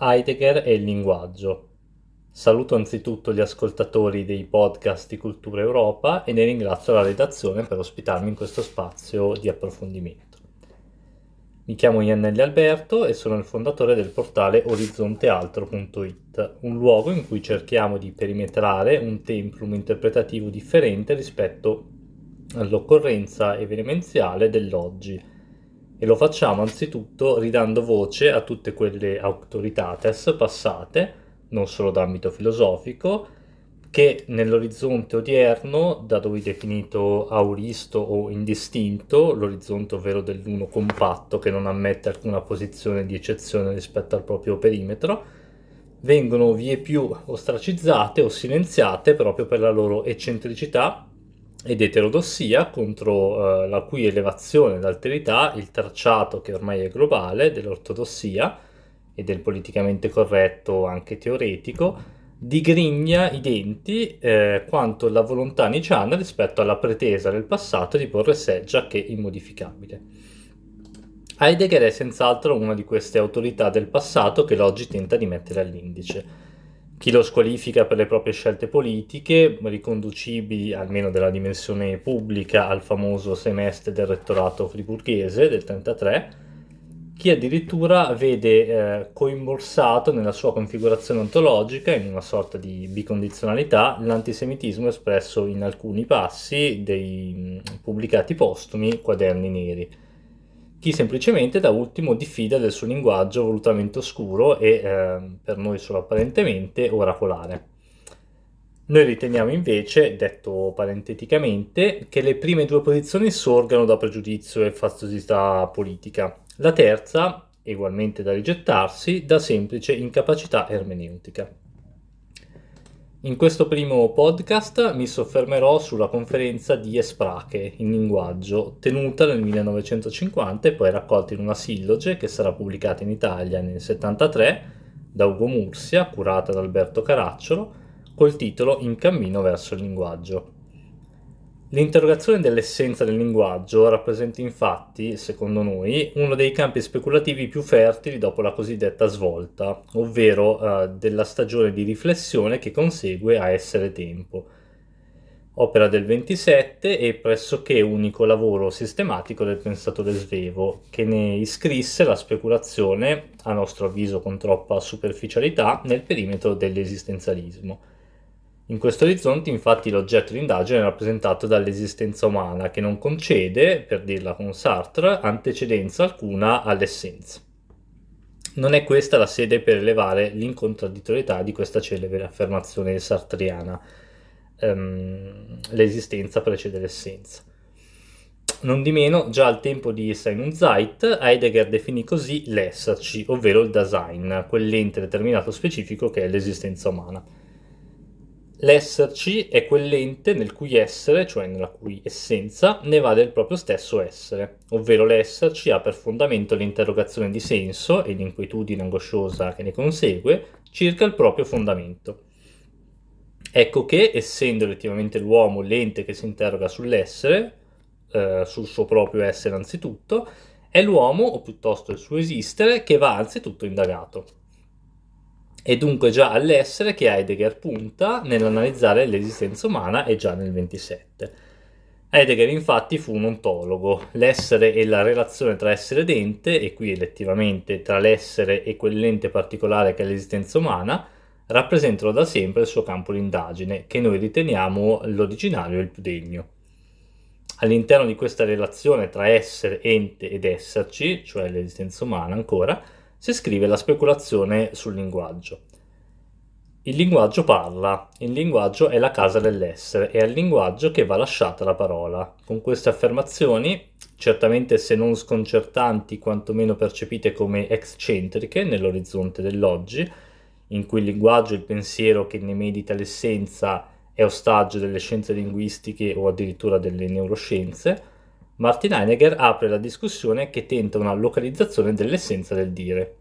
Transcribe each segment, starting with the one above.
Heidegger e il linguaggio. Saluto anzitutto gli ascoltatori dei podcast di Cultura Europa e ne ringrazio la redazione per ospitarmi in questo spazio di approfondimento. Mi chiamo Iannelli Alberto e sono il fondatore del portale orizzontealtro.it, un luogo in cui cerchiamo di perimetrare un templum interpretativo differente rispetto all'occorrenza evenimenziale dell'oggi e lo facciamo anzitutto ridando voce a tutte quelle autoritates passate, non solo d'ambito filosofico, che nell'orizzonte odierno, da dove definito auristo o indistinto, l'orizzonte ovvero dell'uno compatto che non ammette alcuna posizione di eccezione rispetto al proprio perimetro, vengono vie più ostracizzate o silenziate proprio per la loro eccentricità ed eterodossia contro eh, la cui elevazione ed alterità il tracciato che ormai è globale dell'ortodossia e del politicamente corretto anche teoretico digrigna i denti eh, quanto la volontà niciana rispetto alla pretesa del passato di porre sé giacché immodificabile. Heidegger è senz'altro una di queste autorità del passato che l'oggi tenta di mettere all'indice chi lo squalifica per le proprie scelte politiche, riconducibili almeno della dimensione pubblica al famoso semestre del rettorato friburghese del 1933, chi addirittura vede eh, coimborsato nella sua configurazione ontologica, in una sorta di bicondizionalità, l'antisemitismo espresso in alcuni passi dei pubblicati postumi quaderni neri chi semplicemente da ultimo diffida del suo linguaggio volutamente oscuro e eh, per noi solo apparentemente oracolare. Noi riteniamo invece, detto parenteticamente, che le prime due posizioni sorgano da pregiudizio e fastiosità politica, la terza, ugualmente da rigettarsi, da semplice incapacità ermeneutica. In questo primo podcast mi soffermerò sulla conferenza di Esprache in linguaggio, tenuta nel 1950 e poi raccolta in una silloge che sarà pubblicata in Italia nel 1973 da Ugo Mursia, curata da Alberto Caracciolo, col titolo In cammino verso il linguaggio. L'interrogazione dell'essenza del linguaggio rappresenta infatti, secondo noi, uno dei campi speculativi più fertili dopo la cosiddetta svolta, ovvero eh, della stagione di riflessione che consegue a essere tempo. Opera del 27 e pressoché unico lavoro sistematico del pensatore svevo, che ne iscrisse la speculazione, a nostro avviso con troppa superficialità, nel perimetro dell'esistenzialismo in questo orizzonte infatti l'oggetto di indagine è rappresentato dall'esistenza umana che non concede, per dirla con Sartre, antecedenza alcuna all'essenza. Non è questa la sede per elevare l'incontradittorietà di questa celebre affermazione sartriana. Um, l'esistenza precede l'essenza. Non di meno, già al tempo di Sein und Zeit, Heidegger definì così l'esserci, ovvero il Dasein, quell'ente determinato specifico che è l'esistenza umana. L'esserci è quell'ente nel cui essere, cioè nella cui essenza, ne va del proprio stesso essere, ovvero l'esserci ha per fondamento l'interrogazione di senso e l'inquietudine angosciosa che ne consegue circa il proprio fondamento. Ecco che, essendo effettivamente l'uomo l'ente che si interroga sull'essere, eh, sul suo proprio essere anzitutto, è l'uomo, o piuttosto il suo esistere, che va anzitutto indagato. E dunque già all'essere che Heidegger punta nell'analizzare l'esistenza umana e già nel 27. Heidegger infatti fu un ontologo, l'essere e la relazione tra essere ed ente, e qui elettivamente tra l'essere e quell'ente particolare che è l'esistenza umana, rappresentano da sempre il suo campo di indagine, che noi riteniamo l'originario e il più degno. All'interno di questa relazione tra essere, ente ed esserci, cioè l'esistenza umana ancora, si scrive la speculazione sul linguaggio. Il linguaggio parla, il linguaggio è la casa dell'essere, è al linguaggio che va lasciata la parola. Con queste affermazioni, certamente se non sconcertanti, quantomeno percepite come eccentriche nell'orizzonte dell'oggi, in cui il linguaggio il pensiero che ne medita l'essenza è ostaggio delle scienze linguistiche o addirittura delle neuroscienze, Martin Heidegger apre la discussione che tenta una localizzazione dell'essenza del dire.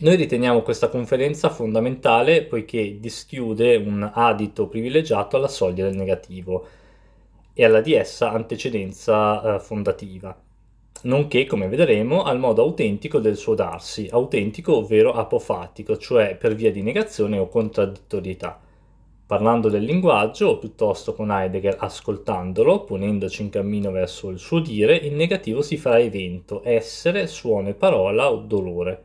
Noi riteniamo questa conferenza fondamentale poiché dischiude un adito privilegiato alla soglia del negativo e alla di essa antecedenza eh, fondativa. nonché, come vedremo, al modo autentico del suo darsi, autentico ovvero apofatico, cioè per via di negazione o contraddittorietà. Parlando del linguaggio, o piuttosto con Heidegger ascoltandolo, ponendoci in cammino verso il suo dire, il negativo si farà evento, essere, suono e parola o dolore.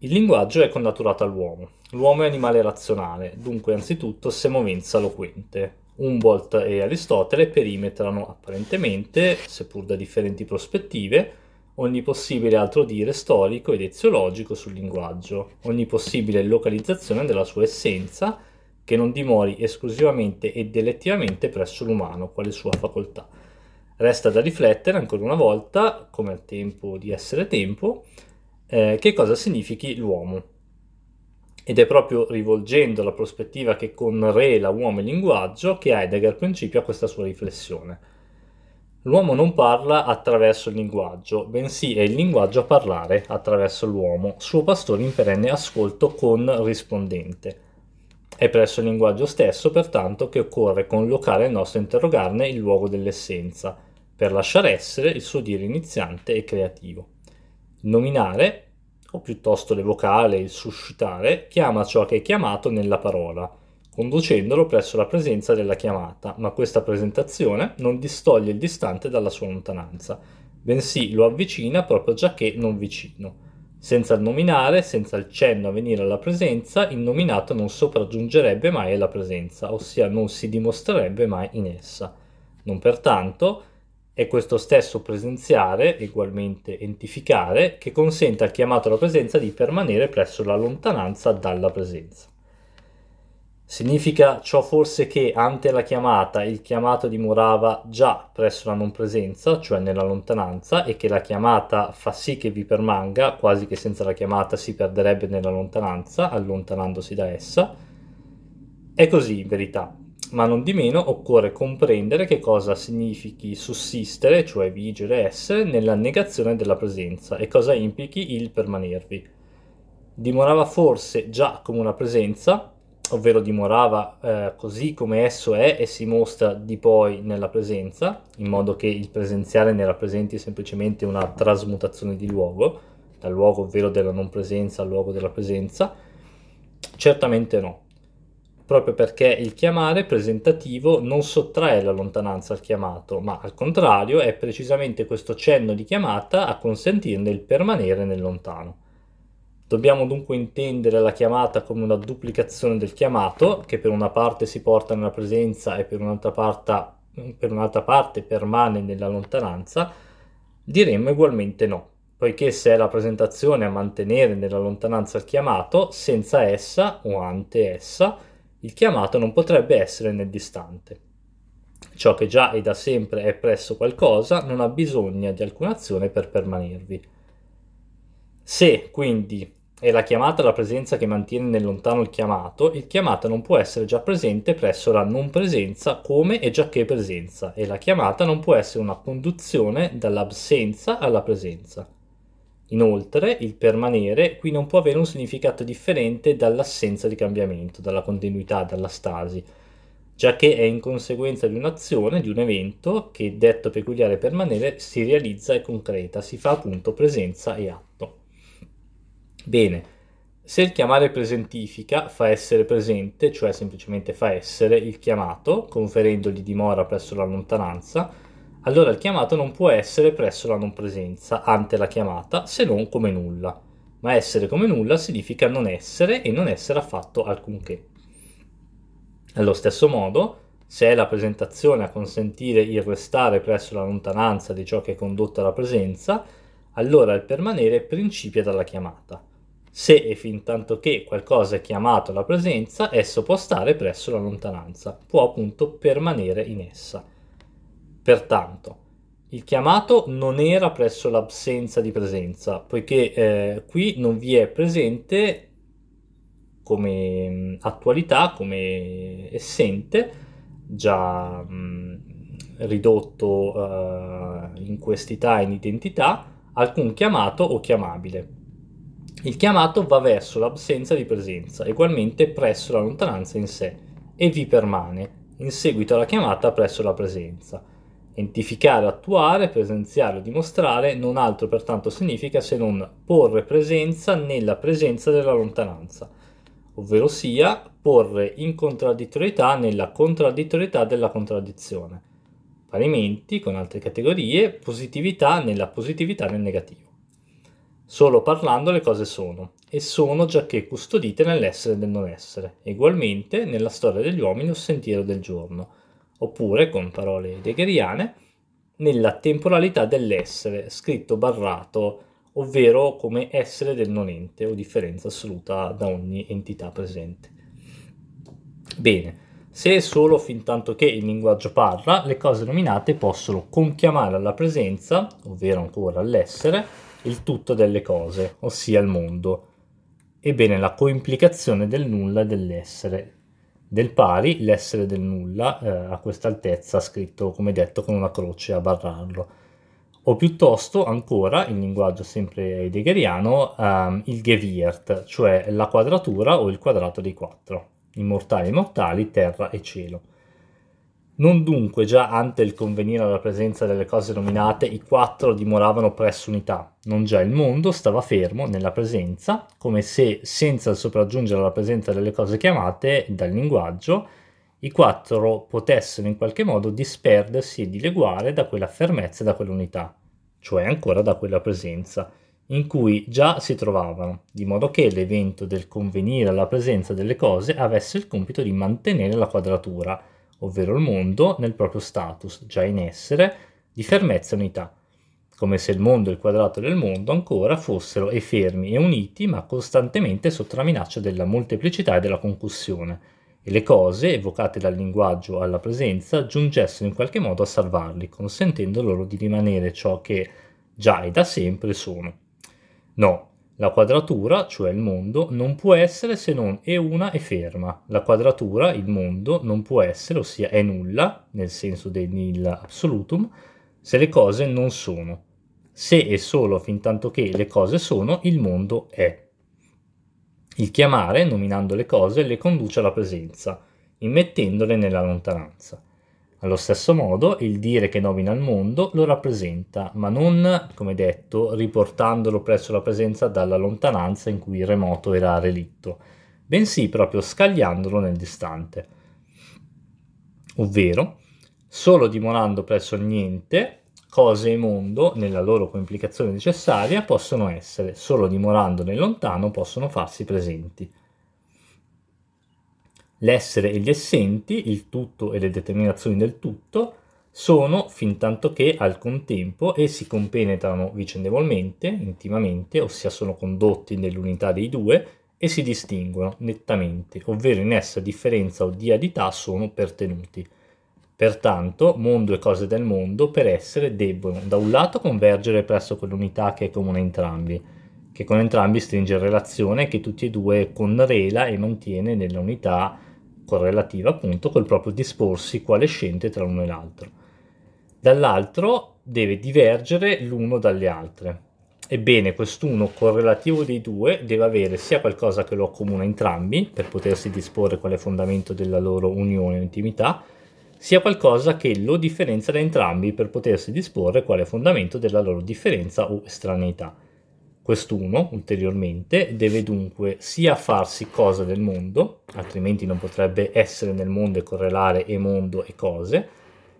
Il linguaggio è connaturato all'uomo. L'uomo è animale razionale, dunque anzitutto semovenza loquente. Humboldt e Aristotele perimetrano apparentemente, seppur da differenti prospettive, ogni possibile altro dire storico ed eziologico sul linguaggio, ogni possibile localizzazione della sua essenza, che non dimori esclusivamente ed delettivamente presso l'umano, quale sua facoltà. Resta da riflettere ancora una volta, come al tempo di essere tempo, eh, che cosa significhi l'uomo. Ed è proprio rivolgendo la prospettiva che conrela uomo e linguaggio che Heidegger principia questa sua riflessione. L'uomo non parla attraverso il linguaggio, bensì è il linguaggio a parlare attraverso l'uomo, suo pastore in perenne ascolto con rispondente. È presso il linguaggio stesso, pertanto, che occorre collocare il nostro interrogarne il luogo dell'essenza, per lasciare essere il suo dire iniziante e creativo. Nominare, o piuttosto l'evocare, il suscitare, chiama ciò che è chiamato nella parola, conducendolo presso la presenza della chiamata, ma questa presentazione non distoglie il distante dalla sua lontananza, bensì lo avvicina proprio già che non vicino senza il nominare, senza il cenno a venire alla presenza, il nominato non sopraggiungerebbe mai alla presenza, ossia non si dimostrerebbe mai in essa. Non pertanto è questo stesso presenziare, ugualmente entificare, che consente al chiamato alla presenza di permanere presso la lontananza dalla presenza. Significa ciò forse che ante la chiamata il chiamato dimorava già presso la non presenza, cioè nella lontananza, e che la chiamata fa sì che vi permanga, quasi che senza la chiamata si perderebbe nella lontananza, allontanandosi da essa? È così in verità, ma non di meno occorre comprendere che cosa significhi sussistere, cioè vigere, essere, nella negazione della presenza e cosa implichi il permanervi. Dimorava forse già come una presenza, ovvero dimorava eh, così come esso è e si mostra di poi nella presenza, in modo che il presenziale ne rappresenti semplicemente una trasmutazione di luogo, dal luogo ovvero della non presenza al luogo della presenza? Certamente no, proprio perché il chiamare presentativo non sottrae la lontananza al chiamato, ma al contrario è precisamente questo cenno di chiamata a consentirne il permanere nel lontano. Dobbiamo dunque intendere la chiamata come una duplicazione del chiamato, che per una parte si porta nella presenza e per un'altra parte, per un'altra parte permane nella lontananza? Diremmo ugualmente no, poiché se è la presentazione a mantenere nella lontananza il chiamato, senza essa o ante essa, il chiamato non potrebbe essere nel distante. Ciò che già e da sempre è presso qualcosa non ha bisogno di alcuna azione per permanervi. Se quindi è la chiamata la presenza che mantiene nel lontano il chiamato, il chiamato non può essere già presente presso la non presenza come e già che presenza, e la chiamata non può essere una conduzione dall'assenza alla presenza. Inoltre, il permanere qui non può avere un significato differente dall'assenza di cambiamento, dalla continuità, dalla stasi, già che è in conseguenza di un'azione, di un evento, che detto peculiare permanere si realizza e concreta, si fa appunto presenza e atto. Bene, se il chiamare presentifica fa essere presente, cioè semplicemente fa essere il chiamato, conferendogli dimora presso la lontananza, allora il chiamato non può essere presso la non presenza, ante la chiamata, se non come nulla. Ma essere come nulla significa non essere e non essere affatto alcunché. Allo stesso modo, se è la presentazione a consentire il restare presso la lontananza di ciò che è condotto alla presenza, allora il permanere principia dalla chiamata se e fin tanto che qualcosa è chiamato alla presenza, esso può stare presso la lontananza, può appunto permanere in essa. Pertanto, il chiamato non era presso l'assenza di presenza, poiché eh, qui non vi è presente come mm, attualità, come essente, già mh, mm, ridotto uh, in questità e in identità, alcun chiamato o chiamabile il chiamato va verso l'assenza di presenza, ugualmente presso la lontananza in sé, e vi permane, in seguito alla chiamata presso la presenza. Identificare, attuare, presenziare o dimostrare non altro pertanto significa se non porre presenza nella presenza della lontananza, ovvero sia porre in contraddittorietà nella contraddittorietà della contraddizione. Parimenti, con altre categorie, positività nella positività nel negativo. Solo parlando le cose sono, e sono giacché custodite nell'essere e del non essere, ugualmente nella storia degli uomini o sentiero del giorno oppure, con parole heideggeriane, nella temporalità dell'essere, scritto barrato, ovvero come essere del non ente o differenza assoluta da ogni entità presente. Bene, se è solo fin tanto che il linguaggio parla, le cose nominate possono conchiamare alla presenza, ovvero ancora all'essere, il tutto delle cose, ossia il mondo. Ebbene, la coimplicazione del nulla e dell'essere del pari l'essere del nulla eh, a questa altezza scritto come detto con una croce a barrarlo o piuttosto ancora in linguaggio sempre heideggeriano um, il Gewirt, cioè la quadratura o il quadrato dei quattro, immortali mortali, terra e cielo. Non dunque già ante il convenire alla presenza delle cose nominate i quattro dimoravano presso unità, non già il mondo stava fermo nella presenza, come se senza il sopraggiungere alla presenza delle cose chiamate dal linguaggio, i quattro potessero in qualche modo disperdersi e dileguare da quella fermezza e da quell'unità, cioè ancora da quella presenza, in cui già si trovavano, di modo che l'evento del convenire alla presenza delle cose avesse il compito di mantenere la quadratura, ovvero il mondo, nel proprio status, già in essere, di fermezza e unità, come se il mondo e il quadrato del mondo ancora fossero e fermi e uniti, ma costantemente sotto la minaccia della molteplicità e della concussione, e le cose, evocate dal linguaggio alla presenza, giungessero in qualche modo a salvarli, consentendo loro di rimanere ciò che già e da sempre sono. No, la quadratura, cioè il mondo, non può essere se non è una e ferma. La quadratura, il mondo, non può essere, ossia è nulla, nel senso del nil absolutum, se le cose non sono. Se e solo fin tanto che le cose sono, il mondo è. Il chiamare, nominando le cose, le conduce alla presenza, immettendole nella lontananza. Allo stesso modo, il dire che nomina il mondo lo rappresenta, ma non, come detto, riportandolo presso la presenza dalla lontananza in cui il remoto era relitto, bensì proprio scagliandolo nel distante. Ovvero, solo dimorando presso il niente, cose e mondo, nella loro coimplicazione necessaria, possono essere, solo dimorando nel lontano, possono farsi presenti. L'essere e gli essenti, il tutto e le determinazioni del tutto, sono fin tanto che al contempo essi compenetrano vicendevolmente, intimamente, ossia sono condotti nell'unità dei due, e si distinguono nettamente, ovvero in essa differenza o diadità sono pertenuti. Pertanto, mondo e cose del mondo, per essere, debbono da un lato convergere presso quell'unità che è comune a entrambi, che con entrambi stringe relazione, che tutti e due conrela e mantiene nella unità correlativa appunto col proprio disporsi coalescente tra l'uno e l'altro. Dall'altro deve divergere l'uno dalle altre. Ebbene, quest'uno correlativo dei due deve avere sia qualcosa che lo accomuna entrambi, per potersi disporre quale fondamento della loro unione o intimità, sia qualcosa che lo differenzia da entrambi per potersi disporre quale fondamento della loro differenza o estraneità. Quest'uno, ulteriormente, deve dunque sia farsi cosa del mondo, altrimenti non potrebbe essere nel mondo e correlare e mondo e cose,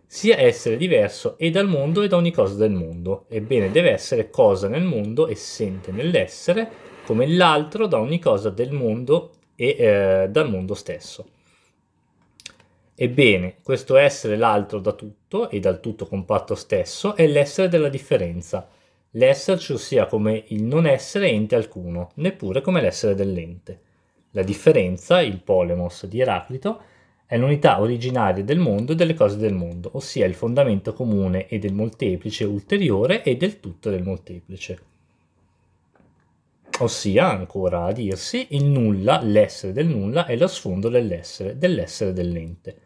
sia essere diverso e dal mondo e da ogni cosa del mondo. Ebbene, deve essere cosa nel mondo, essente nell'essere, come l'altro da ogni cosa del mondo e eh, dal mondo stesso. Ebbene, questo essere l'altro da tutto e dal tutto compatto stesso è l'essere della differenza l'esserci ossia come il non essere ente alcuno, neppure come l'essere dell'ente. La differenza, il polemos di Eraclito, è l'unità originaria del mondo e delle cose del mondo, ossia il fondamento comune e del molteplice ulteriore e del tutto del molteplice. Ossia, ancora a dirsi, il nulla, l'essere del nulla, è lo sfondo dell'essere, dell'essere dell'ente.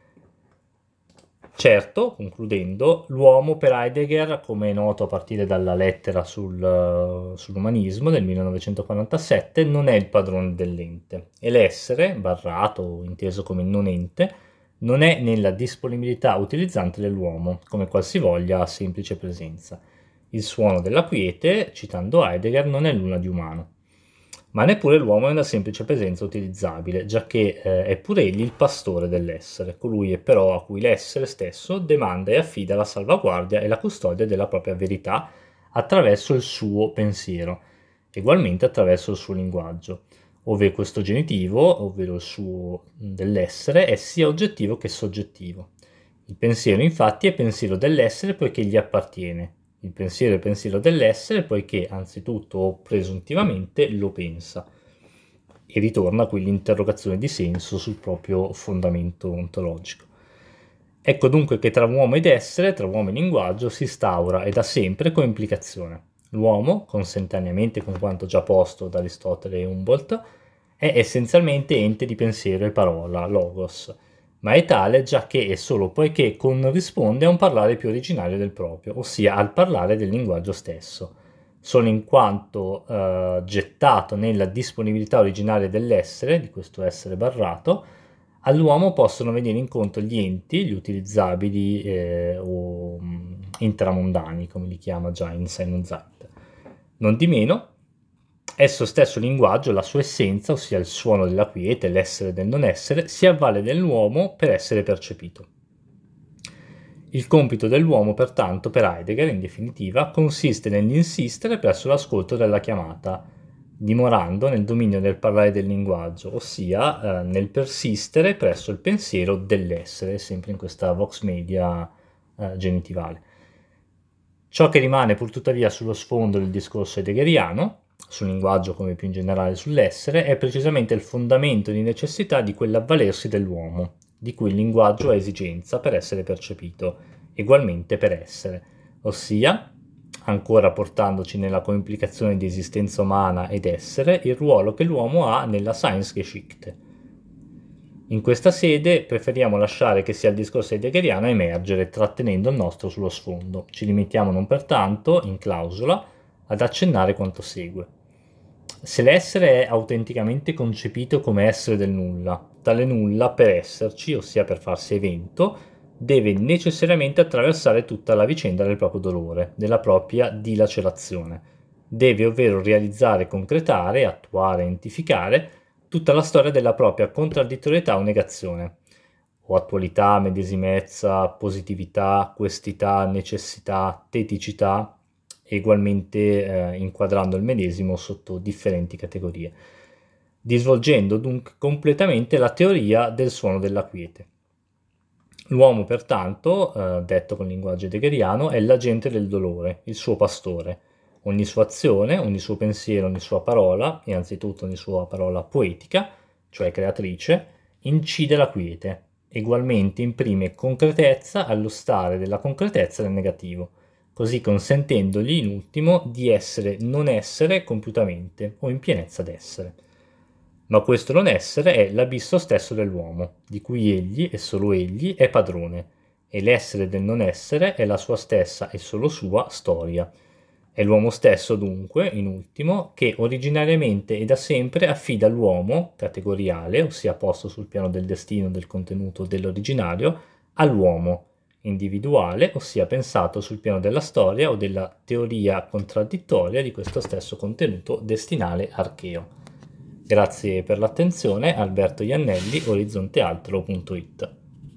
Certo, concludendo, l'uomo per Heidegger, come è noto a partire dalla lettera sul, sull'umanismo del 1947, non è il padrone dell'ente e l'essere, barrato o inteso come non ente, non è nella disponibilità utilizzante dell'uomo, come qualsivoglia semplice presenza. Il suono della quiete, citando Heidegger, non è nulla di umano. Ma neppure l'uomo è una semplice presenza utilizzabile, giacché eh, è pure egli il pastore dell'essere, colui è però a cui l'essere stesso demanda e affida la salvaguardia e la custodia della propria verità attraverso il suo pensiero, ugualmente attraverso il suo linguaggio, ove questo genitivo, ovvero il suo dell'essere, è sia oggettivo che soggettivo. Il pensiero infatti è pensiero dell'essere poiché gli appartiene, il pensiero è pensiero dell'essere poiché anzitutto o presuntivamente lo pensa e ritorna qui l'interrogazione di senso sul proprio fondamento ontologico. Ecco dunque che tra uomo ed essere, tra uomo e linguaggio, si instaura e da sempre coimplicazione. L'uomo, consentanneamente con quanto già posto da Aristotele e Humboldt, è essenzialmente ente di pensiero e parola, logos, ma è tale già che e solo poiché corrisponde a un parlare più originario del proprio, ossia al parlare del linguaggio stesso, solo in quanto eh, gettato nella disponibilità originaria dell'essere, di questo essere barrato, all'uomo possono venire incontro gli enti, gli utilizzabili eh, o mm, intramondani, come li chiama già in und Zeit. Non di meno, Esso stesso linguaggio, la sua essenza, ossia il suono della quiete, l'essere del non essere, si avvale dell'uomo per essere percepito. Il compito dell'uomo, pertanto, per Heidegger, in definitiva, consiste nell'insistere presso l'ascolto della chiamata, dimorando nel dominio del parlare del linguaggio, ossia eh, nel persistere presso il pensiero dell'essere, sempre in questa vox media eh, genitivale. Ciò che rimane pur tuttavia sullo sfondo del discorso heideggeriano sul linguaggio come più in generale sull'essere, è precisamente il fondamento di necessità di quell'avvalersi dell'uomo, di cui il linguaggio ha esigenza per essere percepito, ugualmente per essere, ossia, ancora portandoci nella coimplicazione di esistenza umana ed essere, il ruolo che l'uomo ha nella Science-Geschichte. In questa sede preferiamo lasciare che sia il discorso heideggeriano a emergere, trattenendo il nostro sullo sfondo. Ci limitiamo non pertanto, in clausola, ad accennare quanto segue. Se l'essere è autenticamente concepito come essere del nulla, tale nulla per esserci, ossia per farsi evento, deve necessariamente attraversare tutta la vicenda del proprio dolore, della propria dilacerazione. Deve ovvero realizzare, concretare, attuare, identificare tutta la storia della propria contraddittorietà o negazione, o attualità, medesimezza, positività, questità, necessità, teticità, ugualmente eh, inquadrando il medesimo sotto differenti categorie, disvolgendo dunque completamente la teoria del suono della quiete. L'uomo, pertanto, eh, detto con linguaggio heideggeriano, è l'agente del dolore, il suo pastore. Ogni sua azione, ogni suo pensiero, ogni sua parola, e anzitutto ogni sua parola poetica, cioè creatrice, incide la quiete, ugualmente imprime concretezza allo stare della concretezza del negativo così consentendogli in ultimo di essere non essere compiutamente o in pienezza d'essere. Ma questo non essere è l'abisso stesso dell'uomo, di cui egli e solo egli è padrone, e l'essere del non essere è la sua stessa e solo sua storia. È l'uomo stesso dunque, in ultimo, che originariamente e da sempre affida l'uomo, categoriale, ossia posto sul piano del destino del contenuto dell'originario, all'uomo, individuale, ossia pensato sul piano della storia o della teoria contraddittoria di questo stesso contenuto destinale archeo. Grazie per l'attenzione, Alberto Iannelli, orizzontealtro.it